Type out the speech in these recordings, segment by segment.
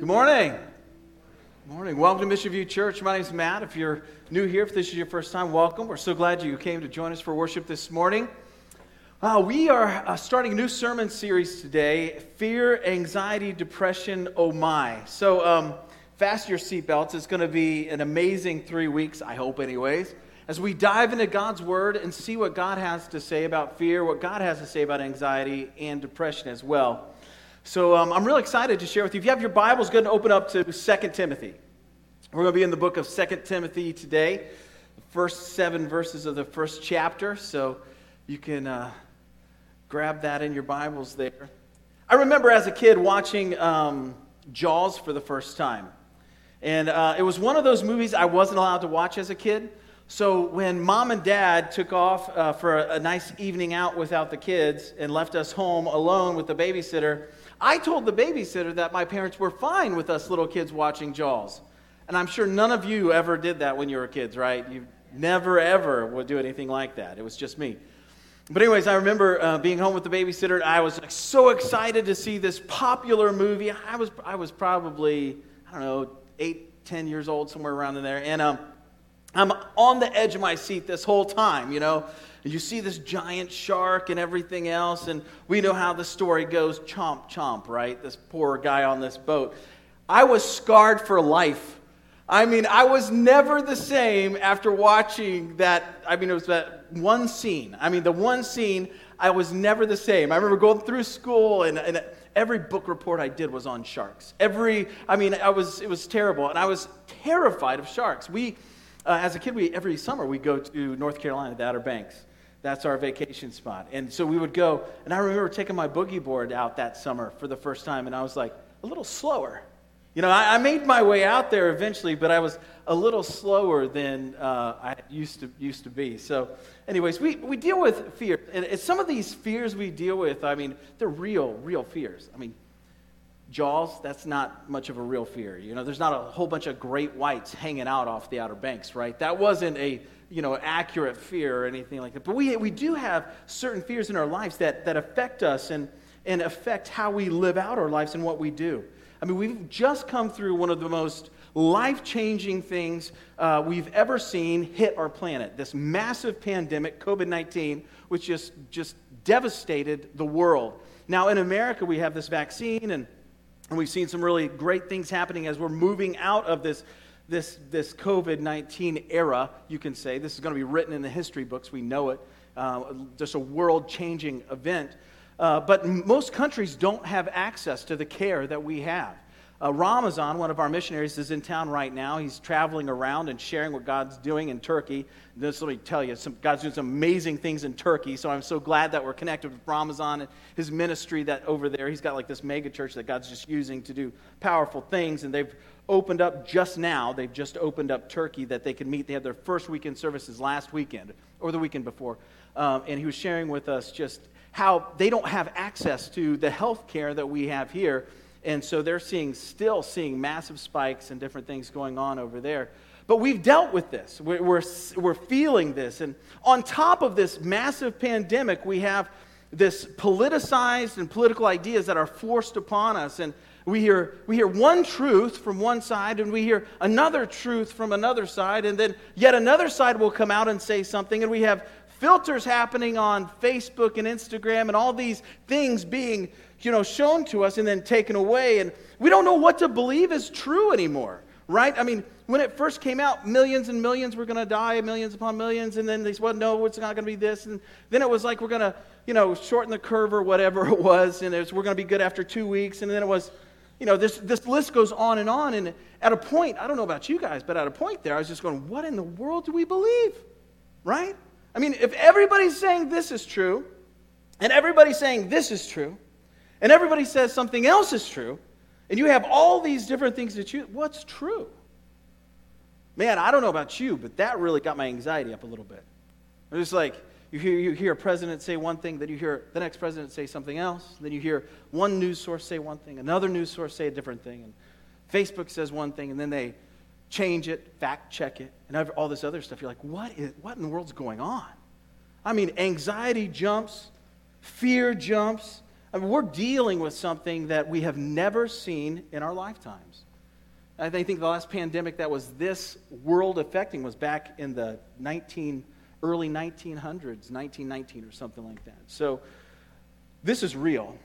Good morning. Good morning. Welcome to Mission View Church. My name is Matt. If you're new here, if this is your first time, welcome. We're so glad you came to join us for worship this morning. Uh, we are uh, starting a new sermon series today Fear, Anxiety, Depression, Oh My. So, um, fasten your seatbelts. It's going to be an amazing three weeks, I hope, anyways, as we dive into God's Word and see what God has to say about fear, what God has to say about anxiety and depression as well. So um, I'm really excited to share with you. If you have your Bibles, go ahead and open up to 2 Timothy. We're going to be in the book of 2 Timothy today, the first seven verses of the first chapter. So you can uh, grab that in your Bibles there. I remember as a kid watching um, Jaws for the first time. And uh, it was one of those movies I wasn't allowed to watch as a kid. So when mom and dad took off uh, for a, a nice evening out without the kids and left us home alone with the babysitter, I told the babysitter that my parents were fine with us little kids watching Jaws. And I'm sure none of you ever did that when you were kids, right? You never, ever would do anything like that. It was just me. But, anyways, I remember uh, being home with the babysitter. I was like, so excited to see this popular movie. I was, I was probably, I don't know, eight, ten years old, somewhere around in there. And um, I'm on the edge of my seat this whole time, you know. You see this giant shark and everything else, and we know how the story goes chomp, chomp, right? This poor guy on this boat. I was scarred for life. I mean, I was never the same after watching that. I mean, it was that one scene. I mean, the one scene, I was never the same. I remember going through school, and, and every book report I did was on sharks. Every, I mean, I was, it was terrible, and I was terrified of sharks. We, uh, as a kid, we, every summer we go to North Carolina, the Outer Banks. That's our vacation spot. And so we would go, and I remember taking my boogie board out that summer for the first time, and I was like, a little slower. You know, I, I made my way out there eventually, but I was a little slower than uh, I used to, used to be. So, anyways, we, we deal with fear. And some of these fears we deal with, I mean, they're real, real fears. I mean, Jaws, that's not much of a real fear. You know, there's not a whole bunch of great whites hanging out off the Outer Banks, right? That wasn't a you know, accurate fear or anything like that. But we, we do have certain fears in our lives that, that affect us and, and affect how we live out our lives and what we do. I mean, we've just come through one of the most life changing things uh, we've ever seen hit our planet this massive pandemic, COVID 19, which just, just devastated the world. Now, in America, we have this vaccine, and, and we've seen some really great things happening as we're moving out of this this, this COVID 19 era, you can say. This is going to be written in the history books. We know it. Uh, just a world changing event. Uh, but most countries don't have access to the care that we have. Uh, Ramazan, one of our missionaries, is in town right now. He's traveling around and sharing what God's doing in Turkey. This, let me tell you, some, God's doing some amazing things in Turkey. So I'm so glad that we're connected with Ramazan and his ministry that over there. He's got like this mega church that God's just using to do powerful things. And they've opened up just now. They've just opened up Turkey that they can meet. They had their first weekend services last weekend or the weekend before. Um, and he was sharing with us just how they don't have access to the health care that we have here. And so they're seeing, still seeing massive spikes and different things going on over there. But we've dealt with this. We're, we're, we're feeling this. And on top of this massive pandemic, we have this politicized and political ideas that are forced upon us. And we hear, we hear one truth from one side, and we hear another truth from another side, and then yet another side will come out and say something, and we have filters happening on Facebook and Instagram, and all these things being you know, shown to us and then taken away, and we don't know what to believe is true anymore, right? I mean, when it first came out, millions and millions were going to die, millions upon millions, and then they said, well, no, it's not going to be this, and then it was like we're going to, you know, shorten the curve or whatever it was, and it was, we're going to be good after two weeks, and then it was, you know, this, this list goes on and on. And at a point, I don't know about you guys, but at a point there, I was just going, what in the world do we believe? Right? I mean, if everybody's saying this is true, and everybody's saying this is true, and everybody says something else is true, and you have all these different things to choose, what's true? Man, I don't know about you, but that really got my anxiety up a little bit. I was just like, you hear, you hear a president say one thing, then you hear the next president say something else. Then you hear one news source say one thing, another news source say a different thing. And Facebook says one thing, and then they change it, fact check it, and all this other stuff. You're like, what, is, what in the world's going on? I mean, anxiety jumps, fear jumps. I mean, we're dealing with something that we have never seen in our lifetimes. I think the last pandemic that was this world affecting was back in the 19, early 1900s, 1919 or something like that. So this is real.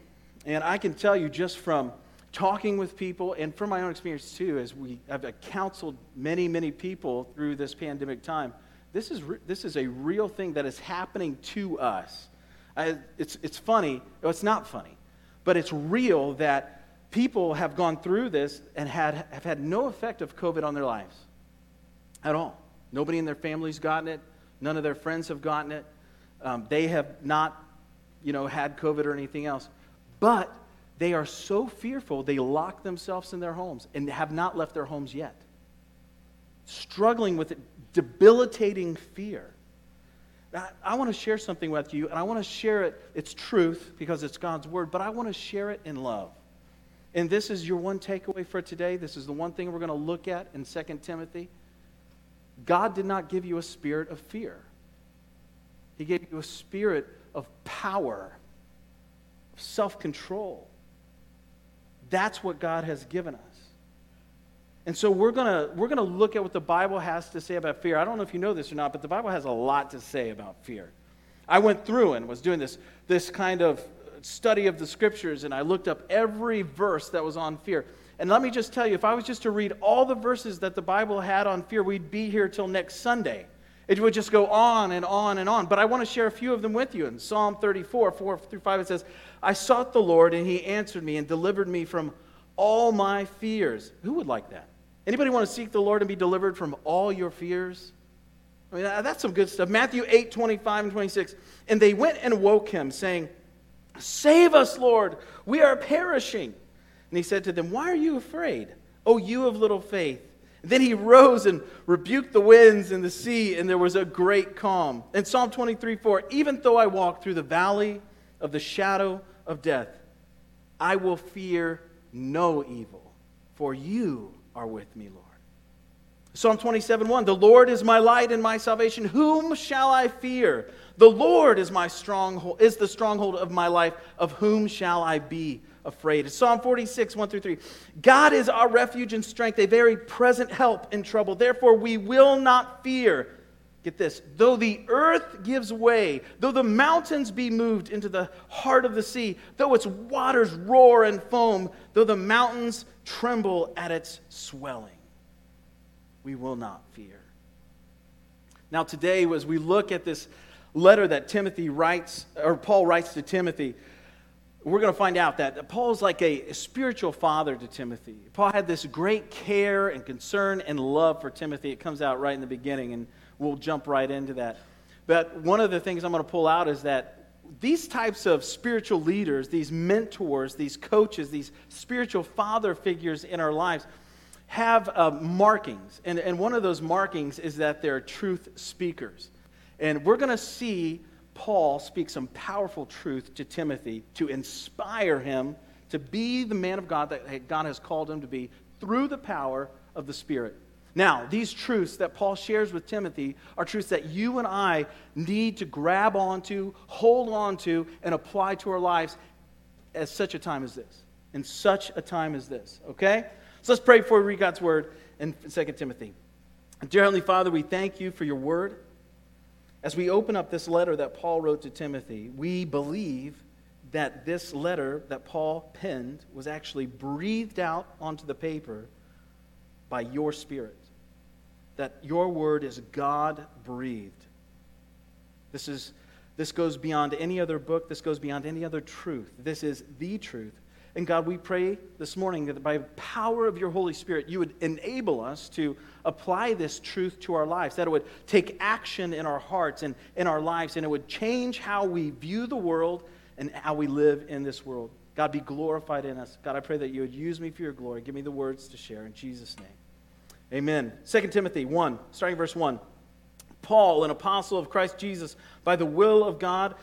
And I can tell you just from talking with people and from my own experience too, as we have counseled many, many people through this pandemic time, this is, re- this is a real thing that is happening to us. I, it's, it's funny. No, it's not funny. But it's real that people have gone through this and had, have had no effect of COVID on their lives at all. Nobody in their family's gotten it. None of their friends have gotten it. Um, they have not, you know, had COVID or anything else. But they are so fearful, they lock themselves in their homes and have not left their homes yet. Struggling with debilitating fear. I, I want to share something with you, and I want to share it, it's truth because it's God's word, but I want to share it in love. And this is your one takeaway for today. This is the one thing we're going to look at in 2 Timothy. God did not give you a spirit of fear, He gave you a spirit of power, of self control. That's what God has given us. And so we're going to we're going to look at what the Bible has to say about fear. I don't know if you know this or not, but the Bible has a lot to say about fear. I went through and was doing this, this kind of study of the scriptures, and I looked up every verse that was on fear. And let me just tell you, if I was just to read all the verses that the Bible had on fear, we'd be here till next Sunday. It would just go on and on and on. But I want to share a few of them with you. In Psalm 34, 4 through 5, it says, I sought the Lord, and he answered me and delivered me from all my fears. Who would like that? Anybody want to seek the Lord and be delivered from all your fears? I mean, that's some good stuff. Matthew 8, 25 and 26. And they went and woke him, saying, Save us, Lord, we are perishing. And he said to them, Why are you afraid, O you of little faith? And then he rose and rebuked the winds and the sea, and there was a great calm. And Psalm 23, 4, Even though I walk through the valley of the shadow of death, I will fear no evil, for you are with me, Lord. Psalm 27 1 The Lord is my light and my salvation. Whom shall I fear? The Lord is my stronghold, is the stronghold of my life. Of whom shall I be afraid? It's Psalm 46, 1 through 3. God is our refuge and strength, a very present help in trouble. Therefore, we will not fear. Get this, though the earth gives way, though the mountains be moved into the heart of the sea, though its waters roar and foam, though the mountains tremble at its swelling. We will not fear. Now, today, as we look at this letter that Timothy writes, or Paul writes to Timothy, we're going to find out that Paul's like a spiritual father to Timothy. Paul had this great care and concern and love for Timothy. It comes out right in the beginning, and we'll jump right into that. But one of the things I'm going to pull out is that these types of spiritual leaders, these mentors, these coaches, these spiritual father figures in our lives have uh, markings. And, and one of those markings is that they're truth speakers. And we're going to see Paul speak some powerful truth to Timothy to inspire him to be the man of God that God has called him to be through the power of the Spirit. Now, these truths that Paul shares with Timothy are truths that you and I need to grab onto, hold onto, and apply to our lives at such a time as this. In such a time as this, okay? So let's pray before we read God's word in 2 Timothy. Dear Heavenly Father, we thank you for your word. As we open up this letter that Paul wrote to Timothy, we believe that this letter that Paul penned was actually breathed out onto the paper by your Spirit that your word is God breathed. This, is, this goes beyond any other book, this goes beyond any other truth. This is the truth. And God, we pray this morning that by the power of your Holy Spirit, you would enable us to apply this truth to our lives, that it would take action in our hearts and in our lives, and it would change how we view the world and how we live in this world. God, be glorified in us. God, I pray that you would use me for your glory. Give me the words to share in Jesus' name. Amen. 2 Timothy 1, starting verse 1. Paul, an apostle of Christ Jesus, by the will of God,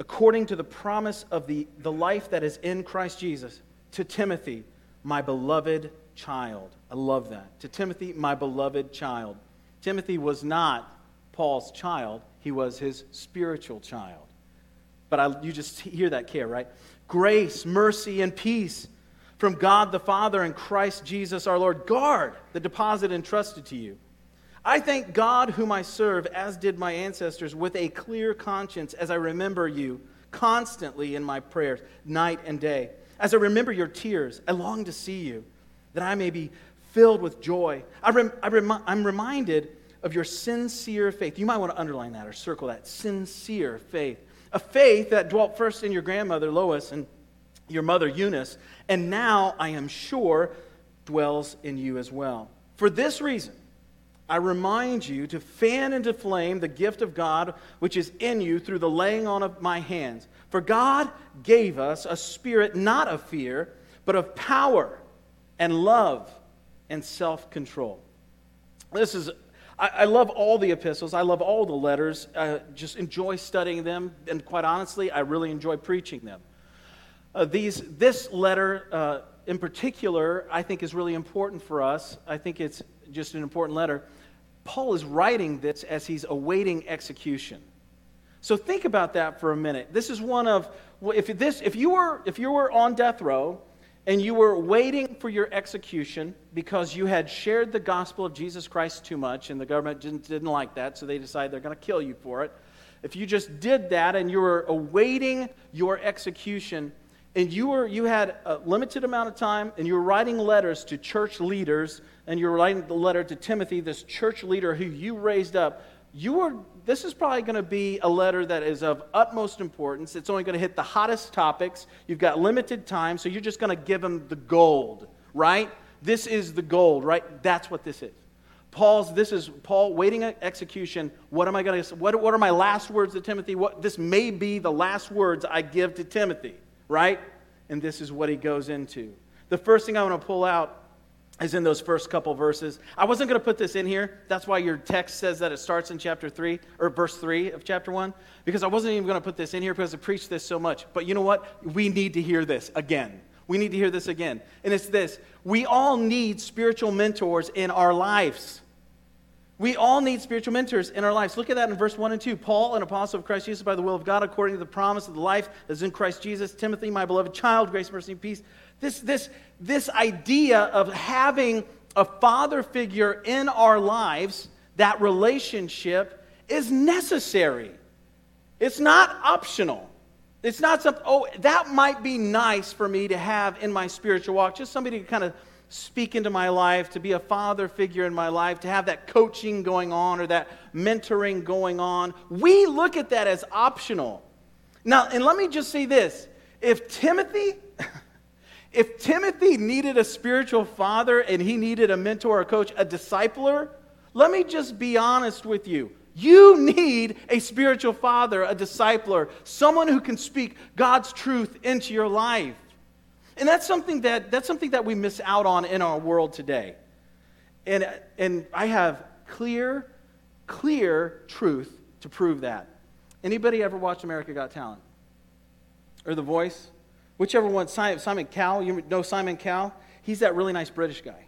according to the promise of the, the life that is in Christ Jesus, to Timothy, my beloved child. I love that. To Timothy, my beloved child. Timothy was not Paul's child, he was his spiritual child. But I, you just hear that care, right? grace, mercy, and peace from God the Father and Christ Jesus our Lord. Guard the deposit entrusted to you. I thank God, whom I serve, as did my ancestors, with a clear conscience as I remember you constantly in my prayers, night and day. As I remember your tears, I long to see you, that I may be filled with joy. I rem- I rem- I'm reminded of your sincere faith. You might want to underline that or circle that sincere faith. A faith that dwelt first in your grandmother Lois and your mother Eunice, and now I am sure dwells in you as well. For this reason, I remind you to fan into flame the gift of God which is in you through the laying on of my hands. For God gave us a spirit not of fear, but of power and love and self control. This is I, I, love all the epistles. I love all the letters. Uh, just enjoy studying them. And quite honestly, I really enjoy preaching them. Uh, these, this letter uh, in particular, I think, is really important for us. I think it's just an important letter. Paul is writing this as he's awaiting execution. So think about that for a minute. This is one of if this if you were if you were on death row and you were waiting for your execution because you had shared the gospel of Jesus Christ too much and the government didn't, didn't like that, so they decided they're going to kill you for it. If you just did that and you were awaiting your execution and you, were, you had a limited amount of time and you were writing letters to church leaders and you were writing the letter to Timothy, this church leader who you raised up, you were this is probably going to be a letter that is of utmost importance. It's only going to hit the hottest topics. You've got limited time, so you're just going to give them the gold, right? This is the gold, right? That's what this is. Paul's, this is Paul waiting at execution. What am I going to, what, what are my last words to Timothy? What, this may be the last words I give to Timothy, right? And this is what he goes into. The first thing I want to pull out is in those first couple verses. I wasn't going to put this in here. That's why your text says that it starts in chapter 3 or verse 3 of chapter 1 because I wasn't even going to put this in here because I preached this so much. But you know what? We need to hear this again. We need to hear this again. And it's this. We all need spiritual mentors in our lives. We all need spiritual mentors in our lives. Look at that in verse 1 and 2. Paul, an apostle of Christ Jesus by the will of God, according to the promise of the life that is in Christ Jesus. Timothy, my beloved child, grace, mercy, and peace this, this, this idea of having a father figure in our lives, that relationship is necessary. It's not optional. It's not something, oh, that might be nice for me to have in my spiritual walk. Just somebody to kind of speak into my life, to be a father figure in my life, to have that coaching going on or that mentoring going on. We look at that as optional. Now, and let me just say this if Timothy if Timothy needed a spiritual father and he needed a mentor, a coach, a discipler, let me just be honest with you. You need a spiritual father, a discipler, someone who can speak God's truth into your life. And that's something that, that's something that we miss out on in our world today. And, and I have clear, clear truth to prove that. Anybody ever watched America Got Talent? Or The Voice? Whichever one, Simon Cowell, you know Simon Cowell? He's that really nice British guy.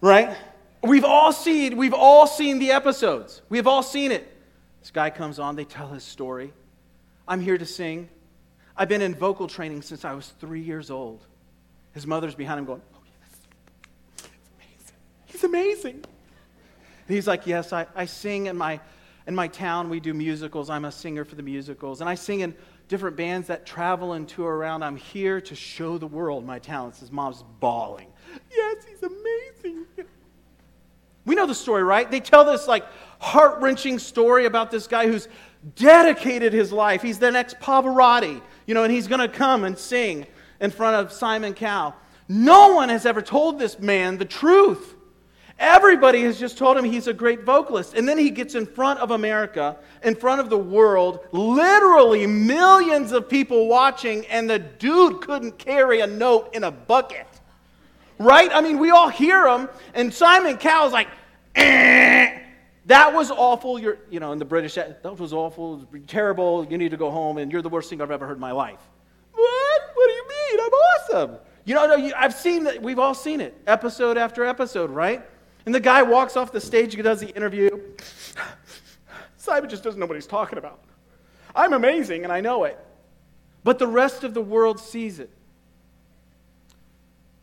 Right? We've all seen, we've all seen the episodes. We've all seen it. This guy comes on, they tell his story. I'm here to sing. I've been in vocal training since I was three years old. His mother's behind him going, Oh, yes. amazing. He's amazing. And he's like, Yes, I, I sing in my in my town. We do musicals. I'm a singer for the musicals. And I sing in different bands that travel and tour around. I'm here to show the world my talents. His mom's bawling. Yes, he's amazing. We know the story, right? They tell this like heart wrenching story about this guy who's dedicated his life. He's the next Pavarotti, you know, and he's going to come and sing in front of Simon Cowell. No one has ever told this man the truth. Everybody has just told him he's a great vocalist. And then he gets in front of America, in front of the world, literally millions of people watching, and the dude couldn't carry a note in a bucket. Right? I mean, we all hear him, and Simon Cowell's like, eh. That was awful. You're, you know, in the British, that was awful, terrible. You need to go home, and you're the worst thing I've ever heard in my life. What? What do you mean? I'm awesome. You know, no, I've seen that. We've all seen it, episode after episode, right? And the guy walks off the stage and does the interview. Simon just doesn't know what he's talking about. I'm amazing and I know it. but the rest of the world sees it.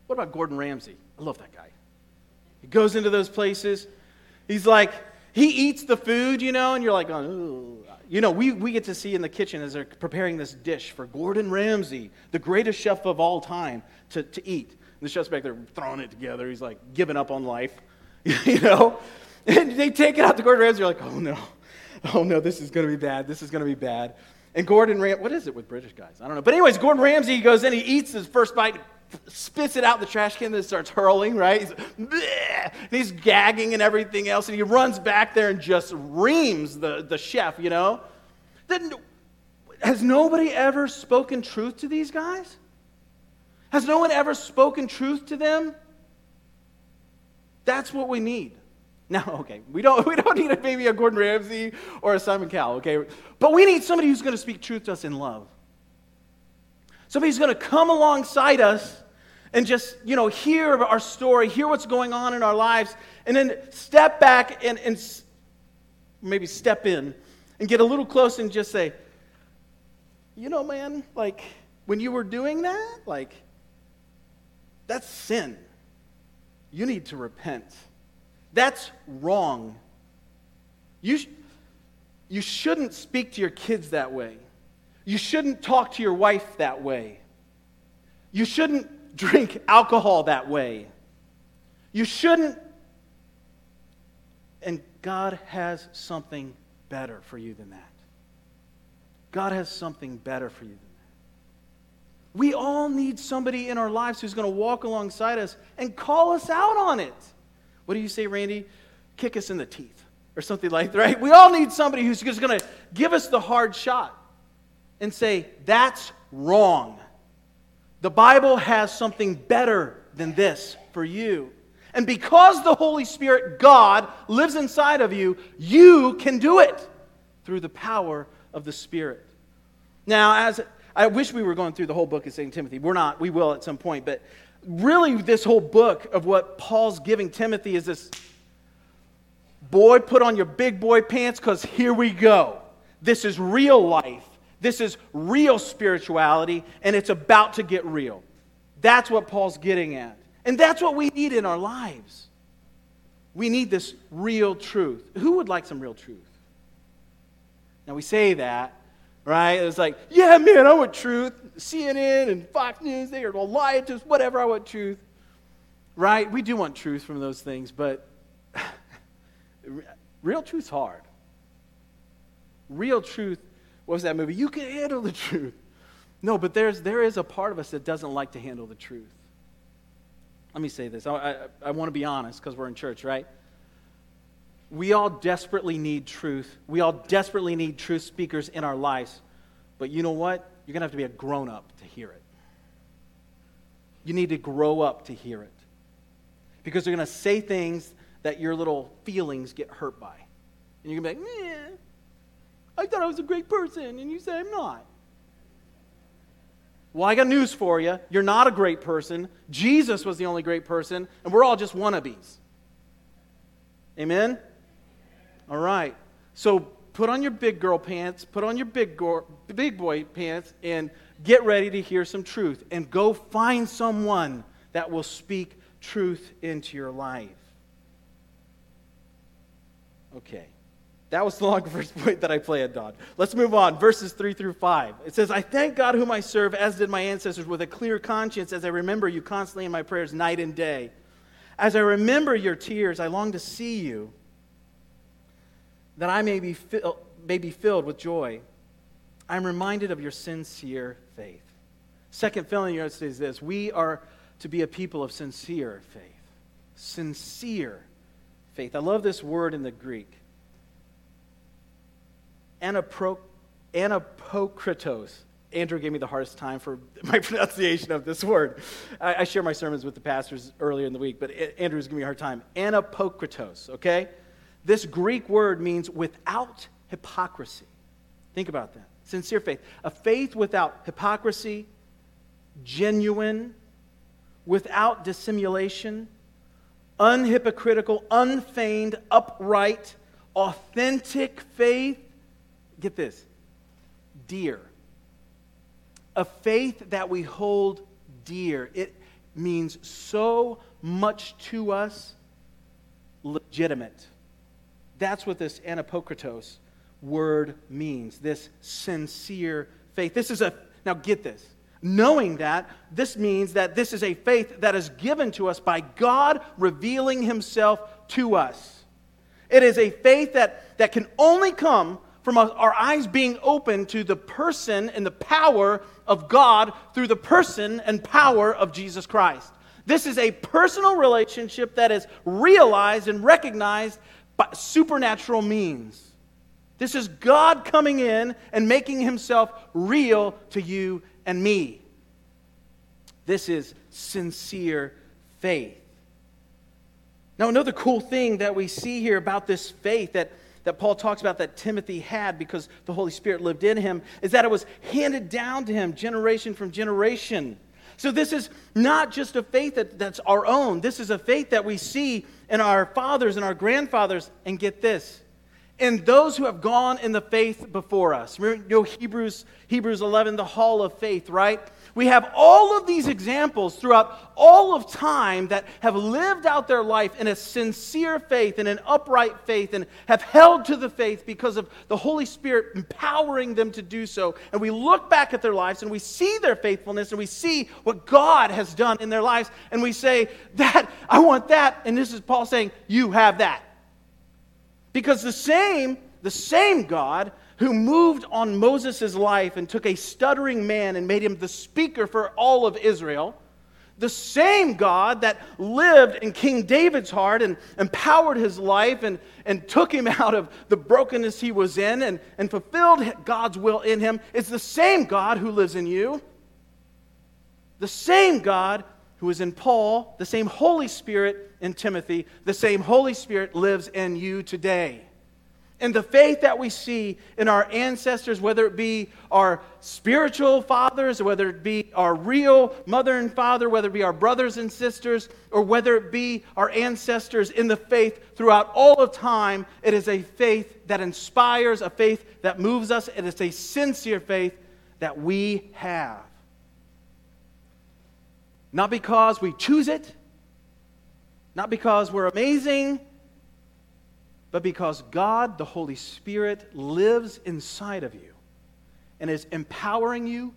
What about Gordon Ramsay? I love that guy. He goes into those places. He's like, he eats the food, you know, and you're like, oh, you know, we, we get to see in the kitchen as they're preparing this dish for Gordon Ramsay, the greatest chef of all time, to, to eat. And the chef's back there throwing it together. He's like giving up on life, you know? And they take it out to Gordon Ramsay. You're like, oh no, oh no, this is going to be bad. This is going to be bad. And Gordon Ramsay, what is it with British guys? I don't know. But, anyways, Gordon Ramsay goes in, he eats his first bite, spits it out the trash can, then starts hurling, right? He's, he's gagging and everything else, and he runs back there and just reams the, the chef, you know? Then, has nobody ever spoken truth to these guys? Has no one ever spoken truth to them? That's what we need. Now, okay, we don't, we don't need a, maybe a Gordon Ramsay or a Simon Cowell, okay? But we need somebody who's going to speak truth to us in love. Somebody who's going to come alongside us and just, you know, hear our story, hear what's going on in our lives, and then step back and, and maybe step in and get a little close and just say, you know, man, like, when you were doing that, like, that's sin. You need to repent. That's wrong. You, sh- you shouldn't speak to your kids that way. You shouldn't talk to your wife that way. You shouldn't drink alcohol that way. You shouldn't. And God has something better for you than that. God has something better for you than that. We all need somebody in our lives who's going to walk alongside us and call us out on it. What do you say, Randy? Kick us in the teeth or something like that, right? We all need somebody who's just going to give us the hard shot and say, that's wrong. The Bible has something better than this for you. And because the Holy Spirit, God, lives inside of you, you can do it through the power of the Spirit. Now, as I wish we were going through the whole book of St. Timothy. We're not. We will at some point. But really, this whole book of what Paul's giving Timothy is this boy, put on your big boy pants because here we go. This is real life. This is real spirituality, and it's about to get real. That's what Paul's getting at. And that's what we need in our lives. We need this real truth. Who would like some real truth? Now, we say that, right? It's like, yeah, man, I want truth. CNN and Fox News, they are lying to us, whatever, I want truth. Right? We do want truth from those things, but real truth's hard. Real truth, what was that movie? You can handle the truth. No, but there's, there is a part of us that doesn't like to handle the truth. Let me say this. I, I, I want to be honest because we're in church, right? We all desperately need truth. We all desperately need truth speakers in our lives. But you know what? You're going to have to be a grown up to hear it. You need to grow up to hear it. Because they're going to say things that your little feelings get hurt by. And you're going to be like, yeah, I thought I was a great person. And you say, I'm not. Well, I got news for you. You're not a great person. Jesus was the only great person, and we're all just wannabes. Amen? All right. So put on your big girl pants, put on your big, go- big boy pants, and get ready to hear some truth. And go find someone that will speak truth into your life. Okay. That was the long first point that I planned on. Let's move on. Verses 3 through 5. It says, I thank God whom I serve, as did my ancestors, with a clear conscience, as I remember you constantly in my prayers night and day. As I remember your tears, I long to see you that I may be, may be filled with joy. I'm reminded of your sincere faith. Second filling here says this We are to be a people of sincere faith. Sincere faith. I love this word in the Greek. Anapokritos. Andrew gave me the hardest time for my pronunciation of this word. I, I share my sermons with the pastors earlier in the week, but Andrew's giving me a hard time. Anapokritos, okay? This Greek word means without hypocrisy. Think about that. Sincere faith. A faith without hypocrisy, genuine, without dissimulation, unhypocritical, unfeigned, upright, authentic faith. Get this dear. a faith that we hold dear. It means so much to us, legitimate. That's what this anapokritos word means, this sincere faith. This is a, now get this. Knowing that, this means that this is a faith that is given to us by God revealing Himself to us. It is a faith that, that can only come from our eyes being open to the person and the power of God through the person and power of Jesus Christ. This is a personal relationship that is realized and recognized by supernatural means. This is God coming in and making himself real to you and me. This is sincere faith. Now, another cool thing that we see here about this faith that, that Paul talks about that Timothy had because the Holy Spirit lived in him is that it was handed down to him generation from generation. So, this is not just a faith that, that's our own. This is a faith that we see in our fathers and our grandfathers. And get this and those who have gone in the faith before us. Remember, you know, Hebrews, Hebrews 11, the hall of faith, right? We have all of these examples throughout all of time that have lived out their life in a sincere faith and an upright faith and have held to the faith because of the Holy Spirit empowering them to do so. And we look back at their lives and we see their faithfulness and we see what God has done in their lives and we say, That, I want that. And this is Paul saying, You have that. Because the same, the same God who moved on Moses' life and took a stuttering man and made him the speaker for all of Israel, the same God that lived in King David's heart and empowered his life and, and took him out of the brokenness he was in and, and fulfilled God's will in him is the same God who lives in you. The same God who is in Paul, the same Holy Spirit in Timothy, the same Holy Spirit lives in you today. And the faith that we see in our ancestors, whether it be our spiritual fathers, whether it be our real mother and father, whether it be our brothers and sisters, or whether it be our ancestors in the faith throughout all of time, it is a faith that inspires, a faith that moves us. and It is a sincere faith that we have. Not because we choose it, not because we're amazing, but because God, the Holy Spirit, lives inside of you and is empowering you,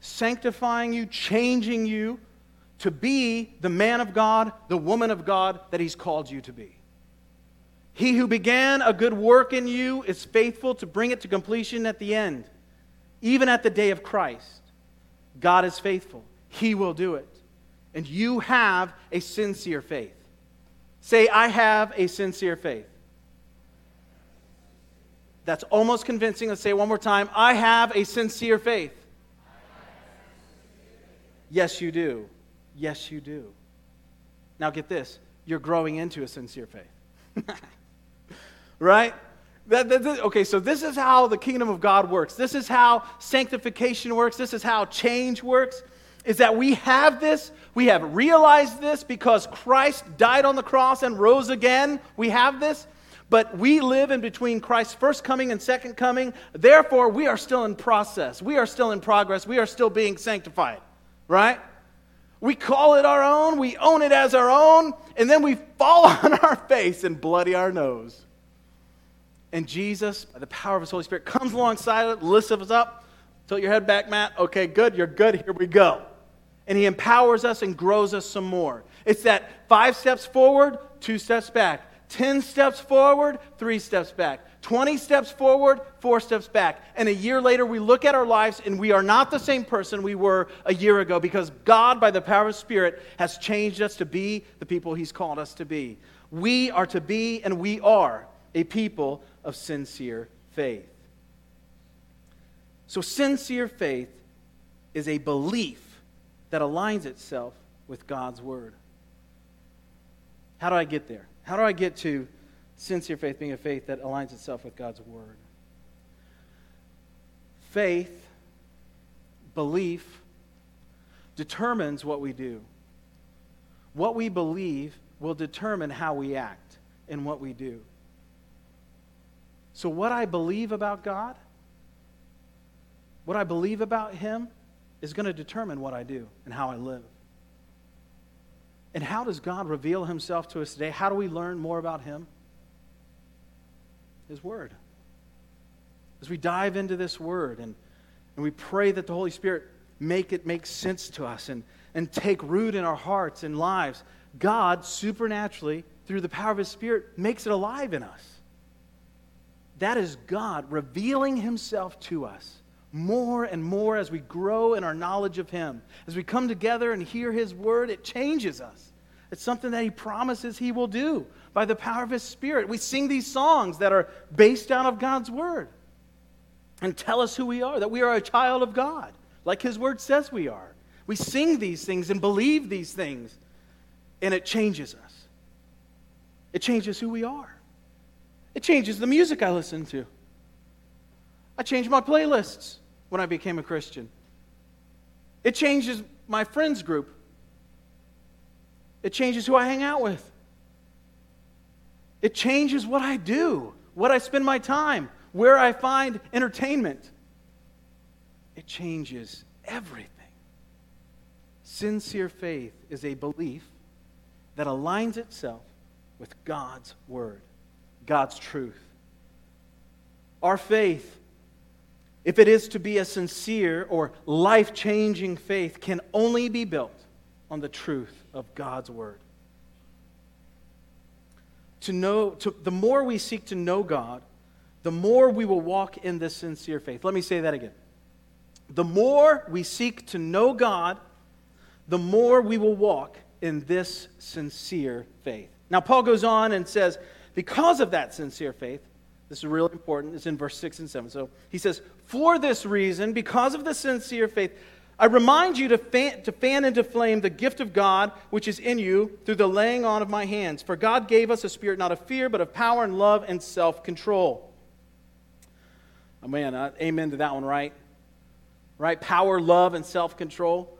sanctifying you, changing you to be the man of God, the woman of God that He's called you to be. He who began a good work in you is faithful to bring it to completion at the end, even at the day of Christ. God is faithful, He will do it. And you have a sincere faith. Say, I have a sincere faith. That's almost convincing. Let's say it one more time. I have a sincere faith. Yes, you do. Yes, you do. Now, get this you're growing into a sincere faith. right? That, that, that, okay, so this is how the kingdom of God works. This is how sanctification works. This is how change works is that we have this, we have realized this because Christ died on the cross and rose again. We have this, but we live in between Christ's first coming and second coming. Therefore, we are still in process. We are still in progress. We are still being sanctified, right? We call it our own, we own it as our own, and then we fall on our face and bloody our nose. And Jesus, by the power of his Holy Spirit, comes alongside it, lifts us up. Tilt your head back, Matt. Okay, good. You're good. Here we go and He empowers us and grows us some more. It's that five steps forward, two steps back. 10 steps forward, three steps back. 20 steps forward, four steps back. And a year later, we look at our lives and we are not the same person we were a year ago because God, by the power of Spirit, has changed us to be the people He's called us to be. We are to be, and we are, a people of sincere faith. So, sincere faith is a belief that aligns itself with God's word. How do I get there? How do I get to sincere faith being a faith that aligns itself with God's word? Faith, belief, determines what we do. What we believe will determine how we act and what we do. So, what I believe about God what I believe about Him is going to determine what I do and how I live. And how does God reveal Himself to us today? How do we learn more about Him? His Word. As we dive into this Word and, and we pray that the Holy Spirit make it make sense to us and, and take root in our hearts and lives, God supernaturally, through the power of His Spirit, makes it alive in us. That is God revealing Himself to us more and more as we grow in our knowledge of Him. As we come together and hear His word, it changes us. It's something that He promises He will do by the power of His Spirit. We sing these songs that are based out of God's word and tell us who we are, that we are a child of God, like His word says we are. We sing these things and believe these things, and it changes us. It changes who we are. It changes the music I listen to. I changed my playlists when I became a Christian. It changes my friends group. It changes who I hang out with. It changes what I do, what I spend my time, where I find entertainment. It changes everything. Sincere faith is a belief that aligns itself with God's Word, God's truth. Our faith if it is to be a sincere or life changing faith, can only be built on the truth of God's Word. To know, to, the more we seek to know God, the more we will walk in this sincere faith. Let me say that again. The more we seek to know God, the more we will walk in this sincere faith. Now, Paul goes on and says, because of that sincere faith, this is really important. It's in verse 6 and 7. So he says, For this reason, because of the sincere faith, I remind you to fan, to fan into flame the gift of God which is in you through the laying on of my hands. For God gave us a spirit not of fear, but of power and love and self control. Oh, man, uh, amen to that one, right? Right? Power, love, and self control.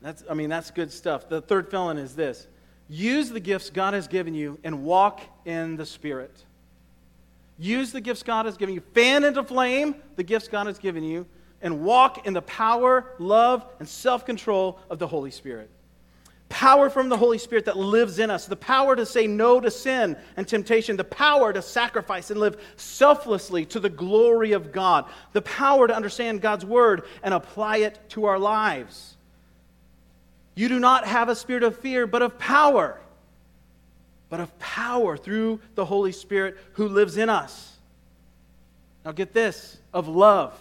That's, I mean, that's good stuff. The third felon is this use the gifts God has given you and walk in the Spirit. Use the gifts God has given you. Fan into flame the gifts God has given you. And walk in the power, love, and self control of the Holy Spirit. Power from the Holy Spirit that lives in us. The power to say no to sin and temptation. The power to sacrifice and live selflessly to the glory of God. The power to understand God's word and apply it to our lives. You do not have a spirit of fear, but of power but of power through the Holy Spirit who lives in us. Now, get this of love.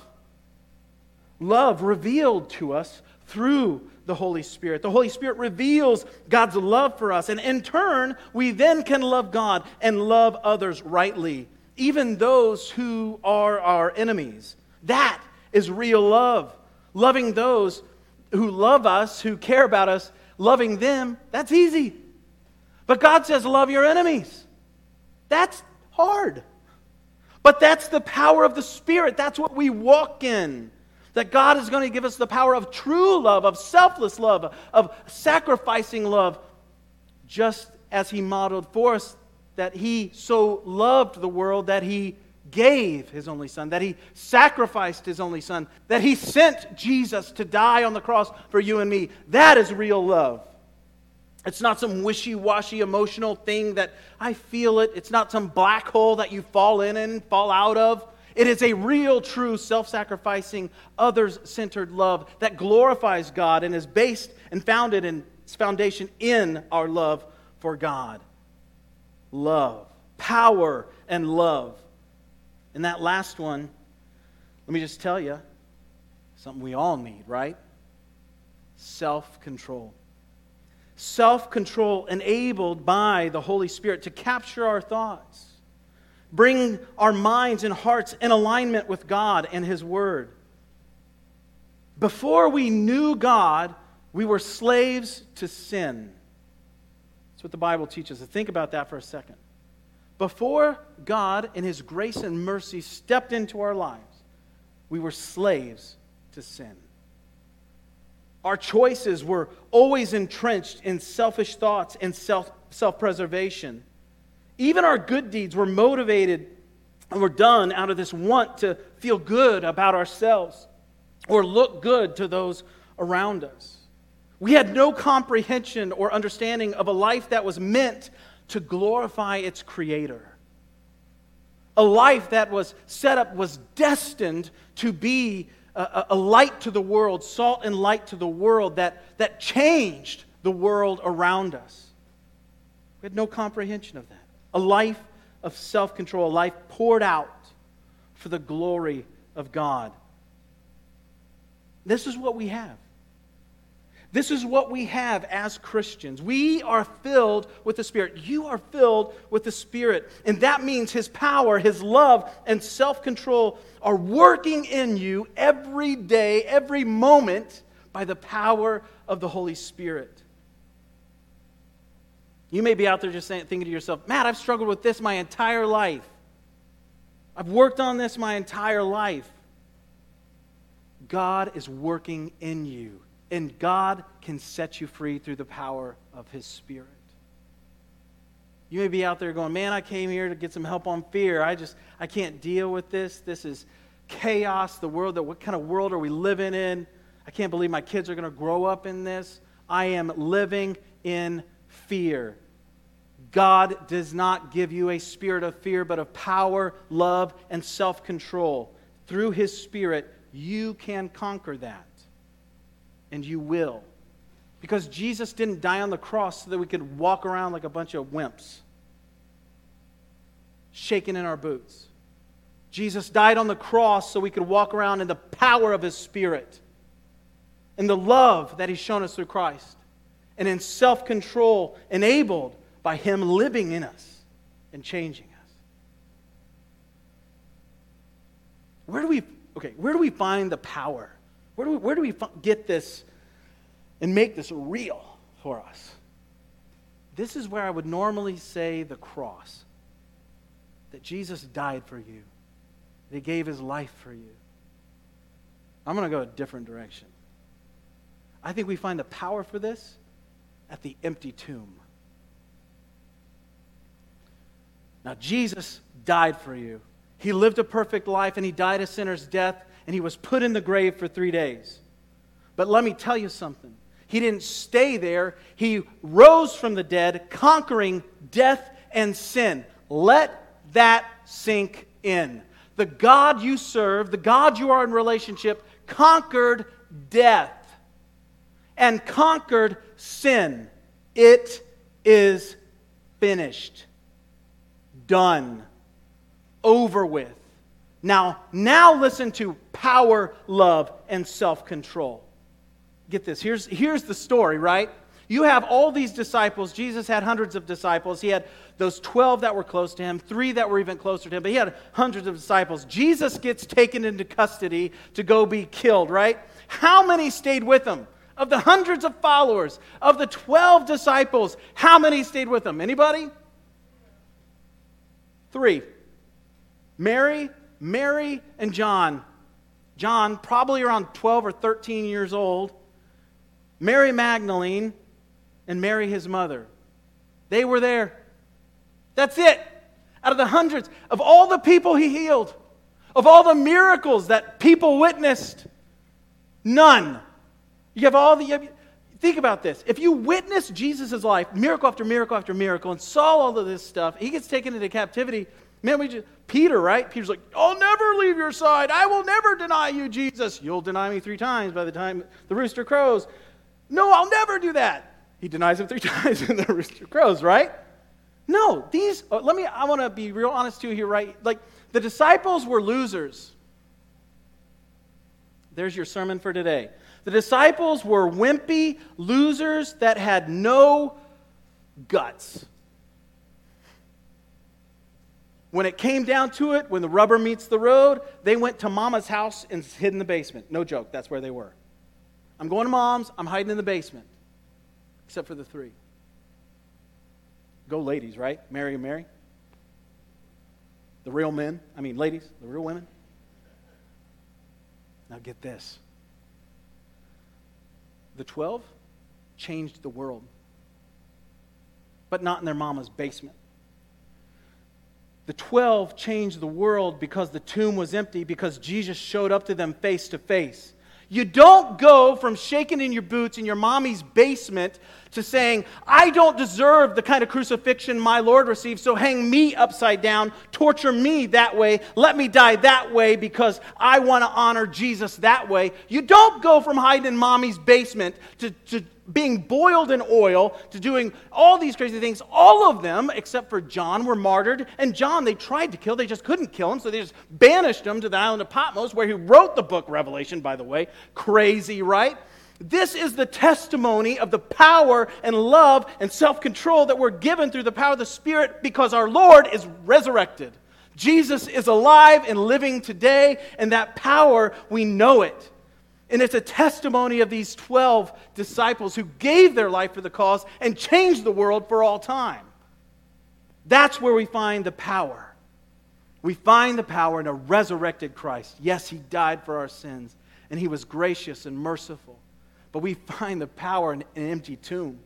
Love revealed to us through the Holy Spirit. The Holy Spirit reveals God's love for us, and in turn, we then can love God and love others rightly, even those who are our enemies. That is real love. Loving those who love us, who care about us, loving them, that's easy. But God says, love your enemies. That's hard. But that's the power of the Spirit. That's what we walk in. That God is going to give us the power of true love, of selfless love, of sacrificing love, just as He modeled for us that He so loved the world that He gave His only Son, that He sacrificed His only Son, that He sent Jesus to die on the cross for you and me. That is real love. It's not some wishy washy emotional thing that I feel it. It's not some black hole that you fall in and fall out of. It is a real, true, self sacrificing, others centered love that glorifies God and is based and founded in its foundation in our love for God. Love, power, and love. And that last one, let me just tell you something we all need, right? Self control self control enabled by the Holy Spirit to capture our thoughts, bring our minds and hearts in alignment with God and His Word. Before we knew God, we were slaves to sin. That's what the Bible teaches us. Think about that for a second. Before God, in His grace and mercy, stepped into our lives, we were slaves to sin. Our choices were always entrenched in selfish thoughts and self preservation. Even our good deeds were motivated and were done out of this want to feel good about ourselves. or look good to those around us. We had no comprehension or understanding of a life that was meant to glorify its creator. A life that was set up, was destined to be a, a, light to the world, salt and light to the world that, that changed the world around us. We had no comprehension of that. A life of self control, a life poured out for the glory of God. This is what we have. This is what we have as Christians. We are filled with the Spirit. You are filled with the Spirit. And that means His power, His love, and self control are working in you every day, every moment by the power of the Holy Spirit. You may be out there just saying, thinking to yourself, Matt, I've struggled with this my entire life. I've worked on this my entire life. God is working in you, and God can set you free through the power of His Spirit. You may be out there going, Man, I came here to get some help on fear. I just, I can't deal with this. This is chaos. The world, that what kind of world are we living in? I can't believe my kids are going to grow up in this. I am living in fear. God does not give you a spirit of fear, but of power, love, and self control. Through His Spirit, you can conquer that. And you will. Because Jesus didn't die on the cross so that we could walk around like a bunch of wimps, shaking in our boots. Jesus died on the cross so we could walk around in the power of His Spirit and the love that He's shown us through Christ, and in self control, enabled by Him living in us and changing us. Where do we, okay, where do we find the power? Where do we, where do we get this and make this real for us? This is where I would normally say the cross. That Jesus died for you, that He gave His life for you. I'm going to go a different direction. I think we find the power for this at the empty tomb. Now, Jesus died for you. He lived a perfect life and he died a sinner's death and he was put in the grave for three days. But let me tell you something. He didn't stay there. He rose from the dead, conquering death and sin. Let that sink in. The God you serve, the God you are in relationship, conquered death and conquered sin. It is finished done, over with. Now, now listen to power, love, and self control. Get this. Here's, here's the story, right? You have all these disciples. Jesus had hundreds of disciples. He had those 12 that were close to him, three that were even closer to him, but he had hundreds of disciples. Jesus gets taken into custody to go be killed, right? How many stayed with him? Of the hundreds of followers, of the 12 disciples, how many stayed with him? Anybody? Three Mary, Mary, and John. John, probably around 12 or 13 years old. Mary Magdalene and Mary, his mother. They were there. That's it. Out of the hundreds, of all the people he healed, of all the miracles that people witnessed, none. You have all the. Think about this. If you witness Jesus' life, miracle after miracle after miracle, and saw all of this stuff, he gets taken into captivity. Man, we just, Peter, right? Peter's like, I'll never leave your side. I will never deny you, Jesus. You'll deny me three times by the time the rooster crows. No, I'll never do that. He denies him three times and the rooster crows, right? No, these, uh, let me, I want to be real honest to you here, right? Like, the disciples were losers. There's your sermon for today. The disciples were wimpy losers that had no guts. When it came down to it, when the rubber meets the road, they went to mama's house and hid in the basement. No joke, that's where they were. I'm going to mom's, I'm hiding in the basement. Except for the three. Go ladies, right? Mary and Mary. The real men, I mean, ladies, the real women. Now get this the 12 changed the world, but not in their mama's basement. The 12 changed the world because the tomb was empty, because Jesus showed up to them face to face. You don't go from shaking in your boots in your mommy's basement to saying, I don't deserve the kind of crucifixion my Lord received, so hang me upside down, torture me that way, let me die that way because I want to honor Jesus that way. You don't go from hiding in mommy's basement to, to being boiled in oil to doing all these crazy things. All of them, except for John, were martyred. And John, they tried to kill, they just couldn't kill him, so they just banished him to the island of Patmos, where he wrote the book Revelation, by the way. Crazy, right? This is the testimony of the power and love and self control that we're given through the power of the Spirit because our Lord is resurrected. Jesus is alive and living today, and that power, we know it. And it's a testimony of these 12 disciples who gave their life for the cause and changed the world for all time. That's where we find the power. We find the power in a resurrected Christ. Yes, he died for our sins, and he was gracious and merciful. But we find the power in an empty tomb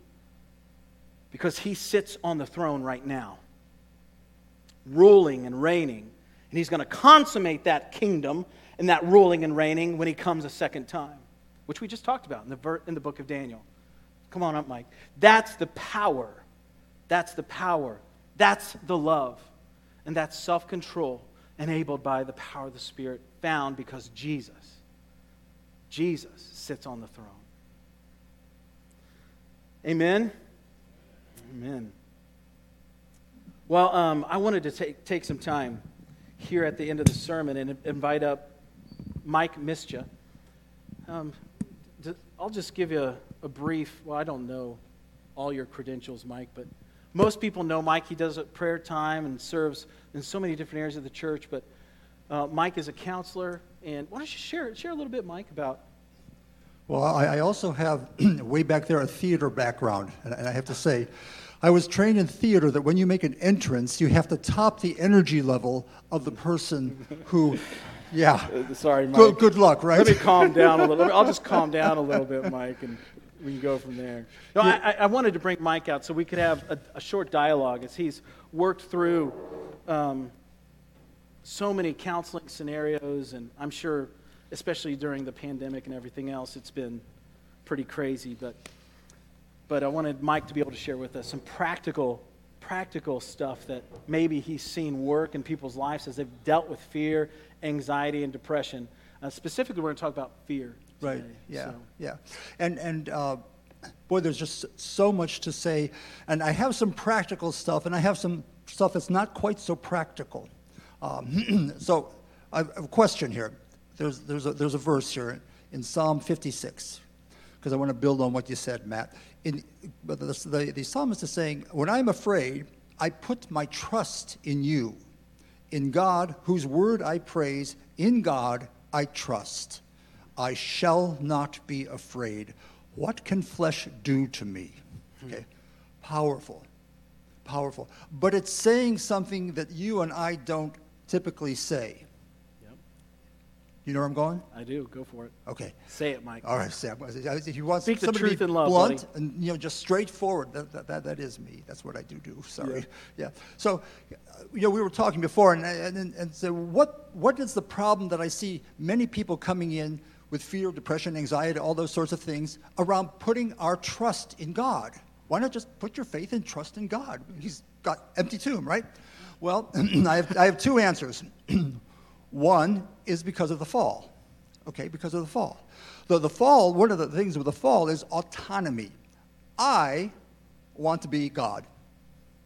because he sits on the throne right now, ruling and reigning. And he's going to consummate that kingdom and that ruling and reigning when he comes a second time, which we just talked about in the, ver- in the book of Daniel. Come on up, Mike. That's the power. That's the power. That's the love. And that's self control enabled by the power of the Spirit found because Jesus, Jesus sits on the throne. Amen? Amen. Well, um, I wanted to take, take some time here at the end of the sermon and invite up Mike Mischa. Um, I'll just give you a, a, brief, well, I don't know all your credentials, Mike, but most people know Mike. He does prayer time and serves in so many different areas of the church. But uh, Mike is a counselor. And why don't you share, share a little bit, Mike, about. Well, I, I also have way back there a theater background. And, and I have to say, I was trained in theater that when you make an entrance, you have to top the energy level of the person who yeah. Uh, sorry, Mike. Good, good luck, right? Let me calm down a little. Bit. I'll just calm down a little bit, Mike, and we can go from there. No, I, I wanted to bring Mike out so we could have a, a short dialogue as he's worked through um, so many counseling scenarios, and I'm sure, especially during the pandemic and everything else, it's been pretty crazy. But, but I wanted Mike to be able to share with us some practical practical stuff that maybe he's seen work in people's lives as they've dealt with fear anxiety and depression. Uh, specifically, we're going to talk about fear. Today, right. Yeah. So. Yeah. And and uh, boy, there's just so much to say. And I have some practical stuff, and I have some stuff that's not quite so practical. Um, so I have a question here. There's there's a, there's a verse here in Psalm 56 because I want to build on what you said, Matt. In, the, the, the psalmist is saying, When I'm afraid, I put my trust in you. In God, whose word I praise, in God I trust. I shall not be afraid. What can flesh do to me? Okay. Powerful. Powerful. But it's saying something that you and I don't typically say. You know where I'm going? I do. Go for it. Okay. Say it, Mike. All right, say it. If you want Speak somebody the truth to be love, blunt buddy. and you know just straightforward, that, that, that, that is me. That's what I do do. Sorry. Yeah. yeah. So, you know, we were talking before, and and and so what what is the problem that I see many people coming in with fear, depression, anxiety, all those sorts of things around putting our trust in God? Why not just put your faith and trust in God? He's got empty tomb, right? Well, I have I have two answers. One is because of the fall. Okay, because of the fall. The, the fall, one of the things with the fall is autonomy. I want to be God.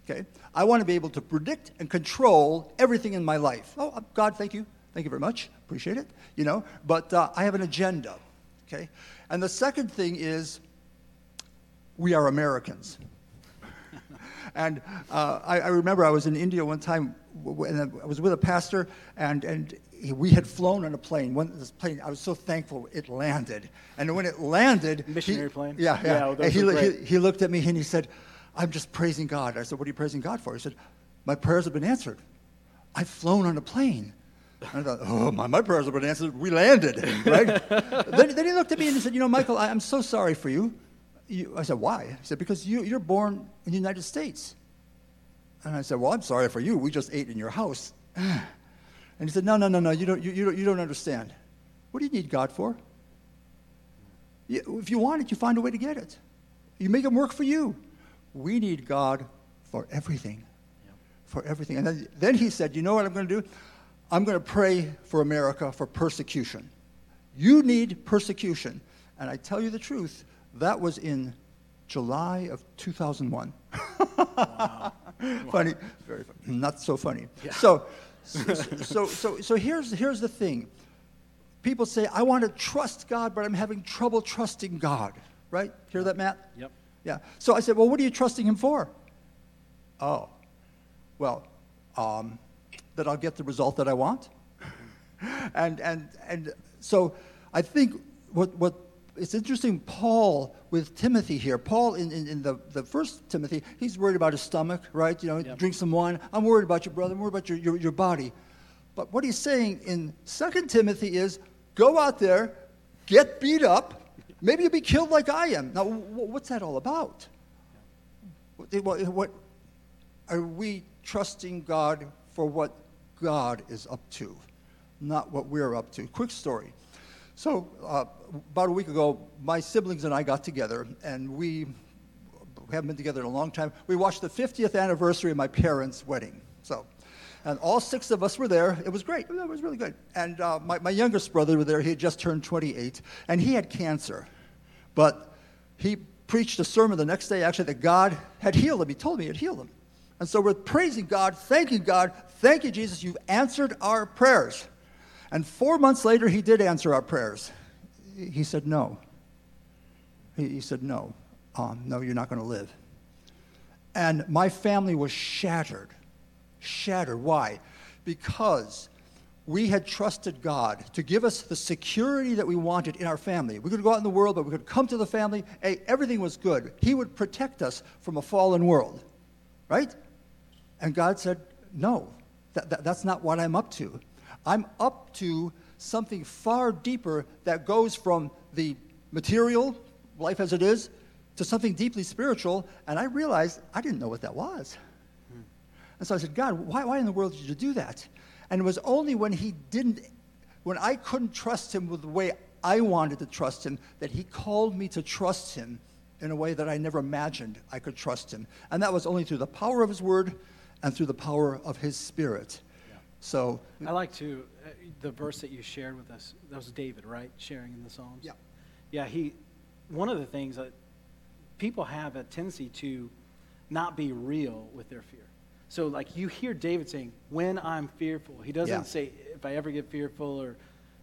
Okay? I want to be able to predict and control everything in my life. Oh, uh, God, thank you. Thank you very much. Appreciate it. You know, but uh, I have an agenda. Okay? And the second thing is we are Americans. And uh, I, I remember I was in India one time and I was with a pastor, and, and we had flown on a plane. When this plane, I was so thankful it landed. And when it landed, missionary he, plane. Yeah, yeah. yeah he, he, he, looked at me and he said, "I'm just praising God." I said, "What are you praising God for?" He said, "My prayers have been answered. I've flown on a plane." And I thought, "Oh, my, my prayers have been answered. We landed, right?" then, then he looked at me and he said, "You know, Michael, I, am so sorry for you. You." I said, "Why?" He said, "Because you, you're born in the United States." And I said, Well, I'm sorry for you. We just ate in your house. And he said, No, no, no, no. You don't, you, you, don't, you don't understand. What do you need God for? You- If you want it, you find a way to get it. You make them work for you. We need God for everything. For everything. And then, then he said, You know what I'm going to do? I'm going to pray for America for persecution. You need persecution. And I tell you the truth, that was in July of 2001. funny, very funny. Not so funny. So, so, so, so, so here's, here's the thing. People say, I want to trust God, but I'm having trouble trusting God. Right? Hear that, Matt? Yep. Yeah. So I said, Well, what are you trusting Him for? Oh, well, um, that I'll get the result that I want. and, and, and so I think what, what it's interesting, Paul with Timothy here. Paul in, in, in the, the first Timothy, he's worried about his stomach, right? You know, Yep. drink some wine. I'm worried about your brother. I'm worried about your, your, your body. But what he's saying in Second Timothy is go out there, get beat up. Maybe you'll be killed like I am. Now, wh- what's that all about? What, what, are we trusting God for what God is up to, not what we're up to? Quick story. So, uh, about a week ago, my siblings and I got together, and we, haven't been together in a long time. We watched the 50th anniversary of my parents' wedding. So, and all six of us were there. It was great. It was really good. And uh, my, my youngest brother was there. He had just turned 28, and he had cancer. But he preached a sermon the next day, actually, that God had healed him. He told me he had healed him. And so we're praising God, thanking God. Thank you, Jesus. You've answered our prayers. And four months later, he did answer our prayers. He said, No. He, said, No. Um, no, you're not going to live. And my family was shattered. Shattered. Why? Because we had trusted God to give us the security that we wanted in our family. We could go out in the world, but we could come to the family. Hey, everything was good. He would protect us from a fallen world. Right? And God said, No, that, that, that's not what I'm up to. I'm up to something far deeper that goes from the material, life as it is, to something deeply spiritual. And I realized I didn't know what that was. Hmm. And so I said, God, why, why in the world did you do that? And it was only when he didn't, when I couldn't trust him with the way I wanted to trust him, that he called me to trust him in a way that I never imagined I could trust him. And that was only through the power of his word and through the power of his spirit. So, I like to uh, the verse that you shared with us. That was David, right? Sharing in the Psalms. Yeah. Yeah. He. One of the things that people have a tendency to not be real with their fear. So, like you hear David saying, "When I'm fearful," he doesn't Yeah. say, "If I ever get fearful," or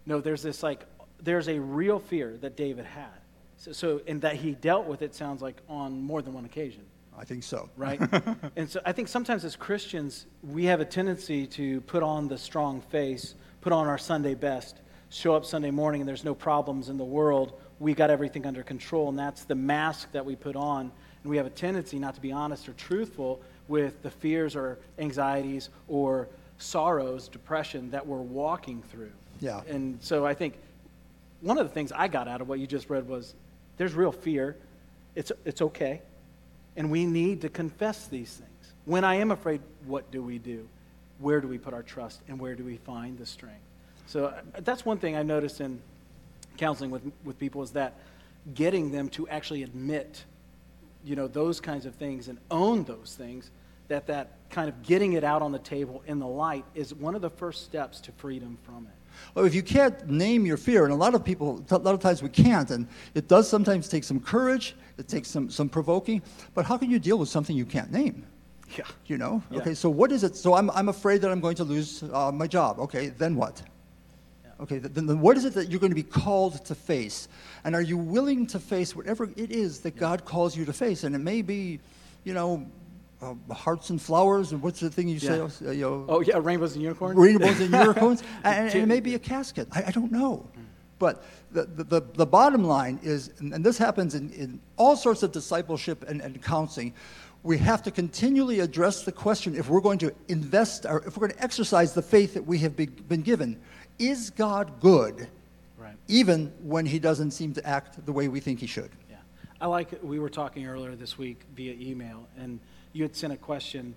no. There's this like, there's a real fear that David had. So, so and that he dealt with it sounds like on more than one occasion I think so. right? and so I think sometimes as Christians, we have a tendency to put on the strong face, put on our Sunday best, show up Sunday morning and there's no problems in the world. We got everything under control, and that's the mask that we put on. And we have a tendency not to be honest or truthful with the fears or anxieties or sorrows, depression that we're walking through. Yeah. And so I think one of the things I got out of what you just read was there's real fear. It's, it's okay. And we need to confess these things. When I am afraid, what do we do? Where do we put our trust? And where do we find the strength? So uh, that's one thing I noticed in counseling with, with people is that getting them to actually admit, you know, those kinds of things and own those things, that that kind of getting it out on the table in the light is one of the first steps to freedom from it. Well, if you can't name your fear, and a lot of people, a lot of times we can't, and it does sometimes take some courage, it takes some, some provoking, but how can you deal with something you can't name? Yeah. You know? Yeah. Okay, so what is it? So I'm, I'm afraid that I'm going to lose uh, my job. Okay, then what? Okay, then, then what is it that you're going to be called to face? And are you willing to face whatever it is that God calls you to face? And it may be, you know, uh, hearts and flowers, and what's the thing you say? Yeah. Uh, you know, Oh, yeah, rainbows and unicorns? rainbows and unicorns, and, and it may be a casket. I, I don't know. But the, the, the, bottom line is, and, and this happens in, in all sorts of discipleship and, and counseling, we have to continually address the question if we're going to invest, or if we're going to exercise the faith that we have be, been given, is God good, Right. even when he doesn't seem to act the way we think he should? Yeah. I like, we were talking earlier this week via email, and you had sent a question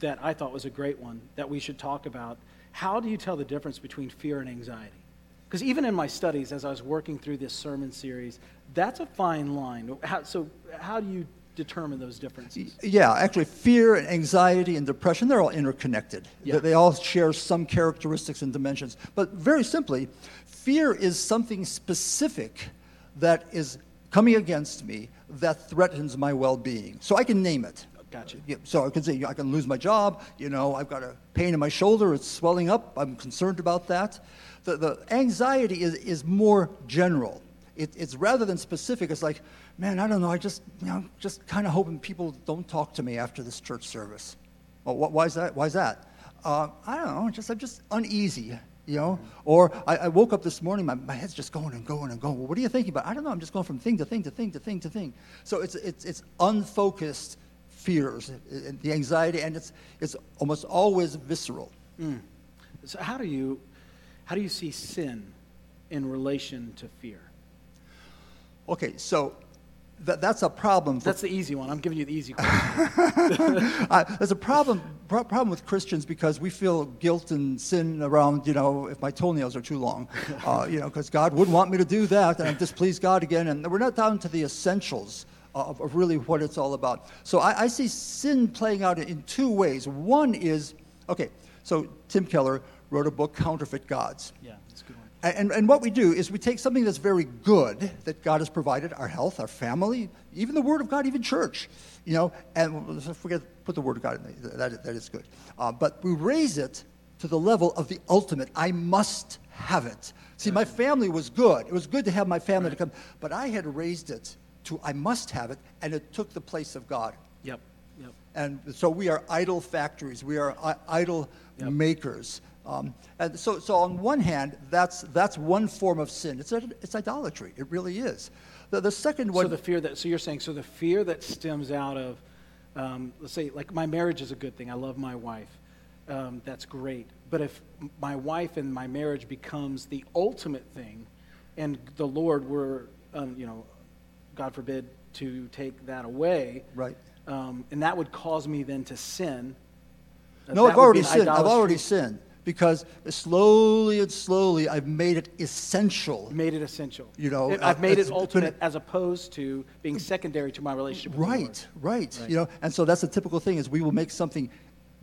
that I thought was a great one that we should talk about. How do you tell the difference between fear and anxiety? Because even in my studies, as I was working through this sermon series, that's a fine line. How, so, how do you determine those differences? Yeah, actually, fear and anxiety and depression, they're all interconnected. Yeah. They, they all share some characteristics and dimensions. But very simply, fear is something specific that is coming against me that threatens my well being. So I can name it. Gotcha. Yeah, so I can say I can lose my job. You know, I've got a pain in my shoulder. It's swelling up. I'm concerned about that. The, the anxiety is, is more general. It, it's rather than specific. It's like, man, I don't know. I just, you know, just kind of hoping people don't talk to me after this church service. Well, wh- why is that? Why is that? Uh, I don't know. Just I'm just uneasy. You know, or I, I woke up this morning, my, my head's just going and going and going. Well, what are you thinking about? I don't know. I'm just going from thing to thing to thing to thing to thing. So it's, it's, it's unfocused fears, the anxiety, and it's, it's almost always visceral. So, how do you, how do you see sin in relation to fear? Okay, so that, that's a problem. For, That's the easy one. I'm giving you the easy question. uh, there's a problem, pro- problem with Christians because we feel guilt and sin around, you know, if my toenails are too long, uh, you know, because God wouldn't want me to do that, and I've displeased God again. And we're not down to the essentials of, of really what it's all about. So I, I see sin playing out in two ways. One is, okay, so Tim Keller wrote a book, Counterfeit Gods. yeah, that's a good one. And, and what we do is we take something that's very good that God has provided, our health, our family, even the Word of God, even church, you know, and let's forget, put the Word of God in there. That, that is good. Uh, but we raise it to the level of the ultimate. I must have it. See, my family was good. It was good to have my family to come, but I had raised it to I must have it, and it took the place of God. Yep, yep. And so we are idol factories. We are I- idol Yep. makers. Um, and so, so on one hand, that's, that's one form of sin. It's, a, it's idolatry. It really is. The, the second one, So the fear that, so you're saying, so the fear that stems out of, um, let's say, like my marriage is a good thing. I love my wife. Um, that's great. But if my wife and my marriage becomes the ultimate thing, and the Lord were, um, you know, God forbid, to take that away, right? um, and that would cause me then to sin. uh, No, that I've already sinned. I've already sinned because slowly and slowly I've made it essential. made it essential. You know, It- uh, I've made it been- ultimate as opposed to being secondary to my relationship the. Right, right, Right. You know, and so that's a typical thing is we will make something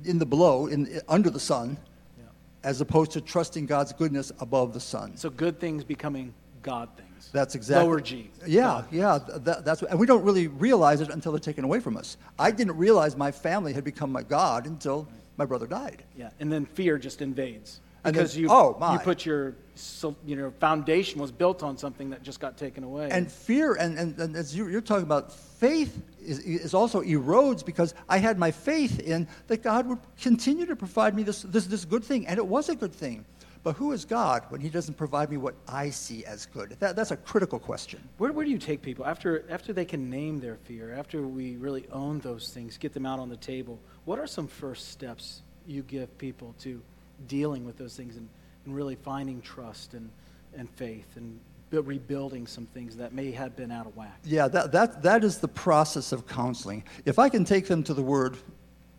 in the below, in under the sun, Yeah. as opposed to trusting God's goodness above the sun. So good things becoming God things. That's exactly Lower G. Yeah, yeah. th- That, that's and we don't really realize it until they're taken away from us. I didn't realize my family had become my God until my brother died. Yeah, and then fear just invades And then- because you oh, my. you put your so, you know foundation was built on something that just got taken away. And fear, and, and, and as you, you're talking about, faith is, is also erodes because I had my faith in that God would continue to provide me this, this, this good thing, and it was a good thing. But who is God when He doesn't provide me what I see as good? That, that's a critical question. where, where do you take people after after they can name their fear? After we really own those things, get them out on the table. What are some first steps you give people to dealing with those things and, and really finding trust and, and faith and rebuilding some things that may have been out of whack? Yeah, that, that, that is the process of counseling. If I can take them to the Word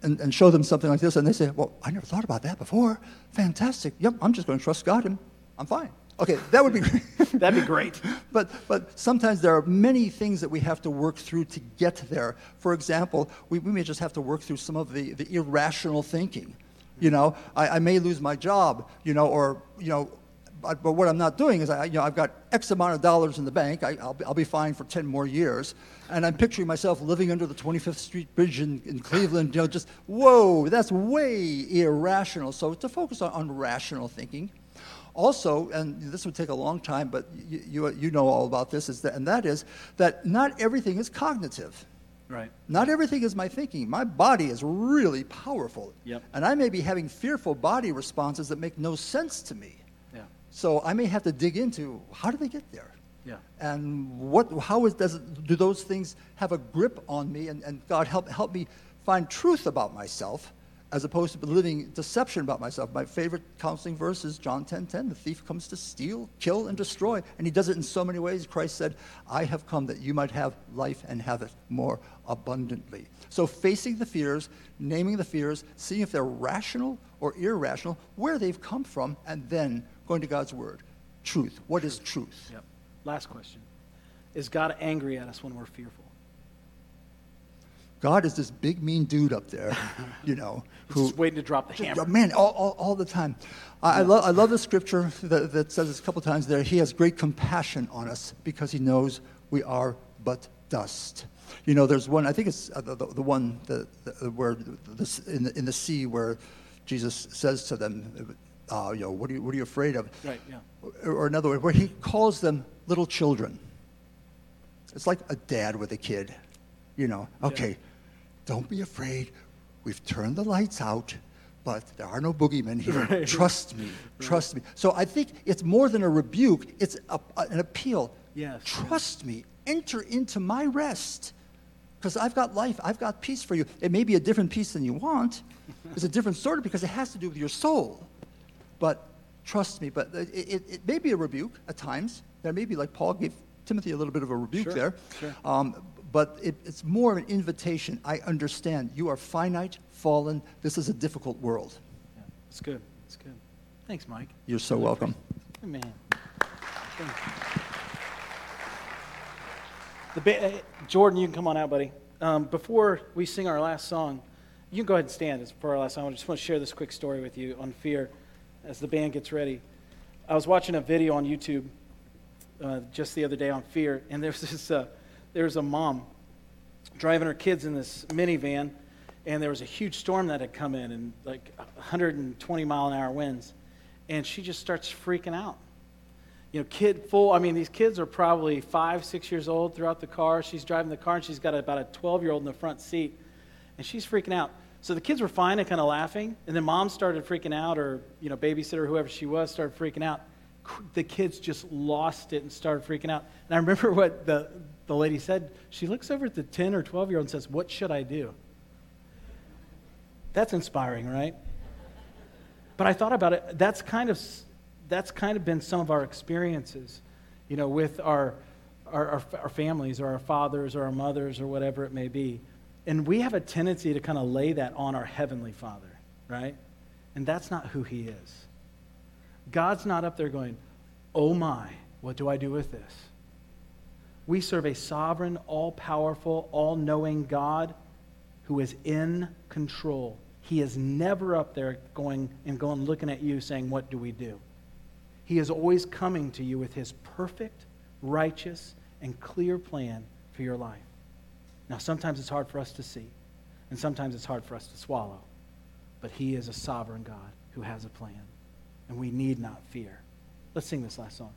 and, and show them something like this, and they say, Well, I never thought about that before. Fantastic. Yep, I'm just going to trust God and I'm fine. Okay, that would be great. That'd be great. but, but sometimes there are many things that we have to work through to get there. For example, we, we may just have to work through some of the, the irrational thinking. You know, I, I may lose my job, you know, or, you know, but, but what I'm not doing is, I, you know, I've got X amount of dollars in the bank. I, I'll, be- I'll be fine for 10 more years. And I'm picturing myself living under the 25th Street Bridge in, in Cleveland, you know, just, whoa, that's way irrational. So to focus on, on rational thinking. Also, and this would take a long time, but you, you, you know all about this, is that, and that is that not everything is cognitive. Right. Not everything is my thinking. My body is really powerful. Yep. And I may be having fearful body responses that make no sense to me. Yeah. So I may have to dig into how do they get there? Yeah. And what, how is, does do those things have a grip on me? And, and God, help, help me find truth about myself as opposed to living deception about myself. My favorite counseling verse is John 10 10. The thief comes to steal, kill, and destroy. And he does it in so many ways. Christ said, I have come that you might have life and have it more abundantly. So facing the fears, naming the fears, seeing if they're rational or irrational, where they've come from, and then going to God's word truth. What is truth? Yep. Last question. Is God angry at us when we're fearful? God is this big mean dude up there, you know, who just waiting to drop the hammer. Man, all, all, all the time. I, I, love, I love the scripture that, that says this a couple times there. He has great compassion on us because he knows we are but dust. You know, there's one, I think it's uh, the, the, the, one the, the, where the, in, the, in the sea where Jesus says to them, uh, you know, what are you, what are you afraid of? Right, yeah. Or, or another way, where he calls them little children. It's like a dad with a kid, you know, okay, yeah. don't be afraid. We've turned the lights out, but there are no boogeymen here. Right. Trust me, trust right. me. So I think it's more than a rebuke, it's a, an appeal. Yes. Trust me, enter into my rest because I've got life, I've got peace for you. It may be a different peace than you want. It's a different sort of because it has to do with your soul. But trust me, but it, it, it may be a rebuke at times. There may be, like Paul gave Timothy a little bit of a rebuke sure, there. Sure. Um, but it, it's more of an invitation. I understand. You are finite, fallen. This is a difficult world. Yeah, it's good. It's good. Thanks, Mike. You're so welcome. Amen. The ba- Jordan, you can come on out, buddy. Um, before we sing our last song, you can go ahead and stand It's for our last song. I just want to share this quick story with you on fear as the band gets ready. I was watching a video on YouTube uh, just the other day on fear, and there's this uh, there's a mom driving her kids in this minivan, and there was a huge storm that had come in and like 120 mile an hour winds, and she just starts freaking out you know, kid full. I mean, these kids are probably five, six years old throughout the car. She's driving the car and she's got about a 12 year old in the front seat, and she's freaking out. So the kids were fine and kind of laughing, and then mom started freaking out, or you know, babysitter, whoever she was, started freaking out. The kids just lost it and started freaking out. And I remember what the the lady said. She looks over at the 10 or 12 year old and says, "What should I do?" That's inspiring, right? But I thought about it. That's kind of that's kind of been some of our experiences, you know, with our, our, our, our families or our fathers or our mothers or whatever it may be. And we have a tendency to kind of lay that on our Heavenly Father, right? And that's not who He is. God's not up there going, oh my, what do I do with this? We serve a sovereign, all powerful, all knowing God who is in control. He is never up there going and going looking at you saying, What do we do? He is always coming to you with his perfect, righteous, and clear plan for your life. Now, sometimes it's hard for us to see, and sometimes it's hard for us to swallow. But he is a sovereign God who has a plan, and we need not fear. Let's sing this last song.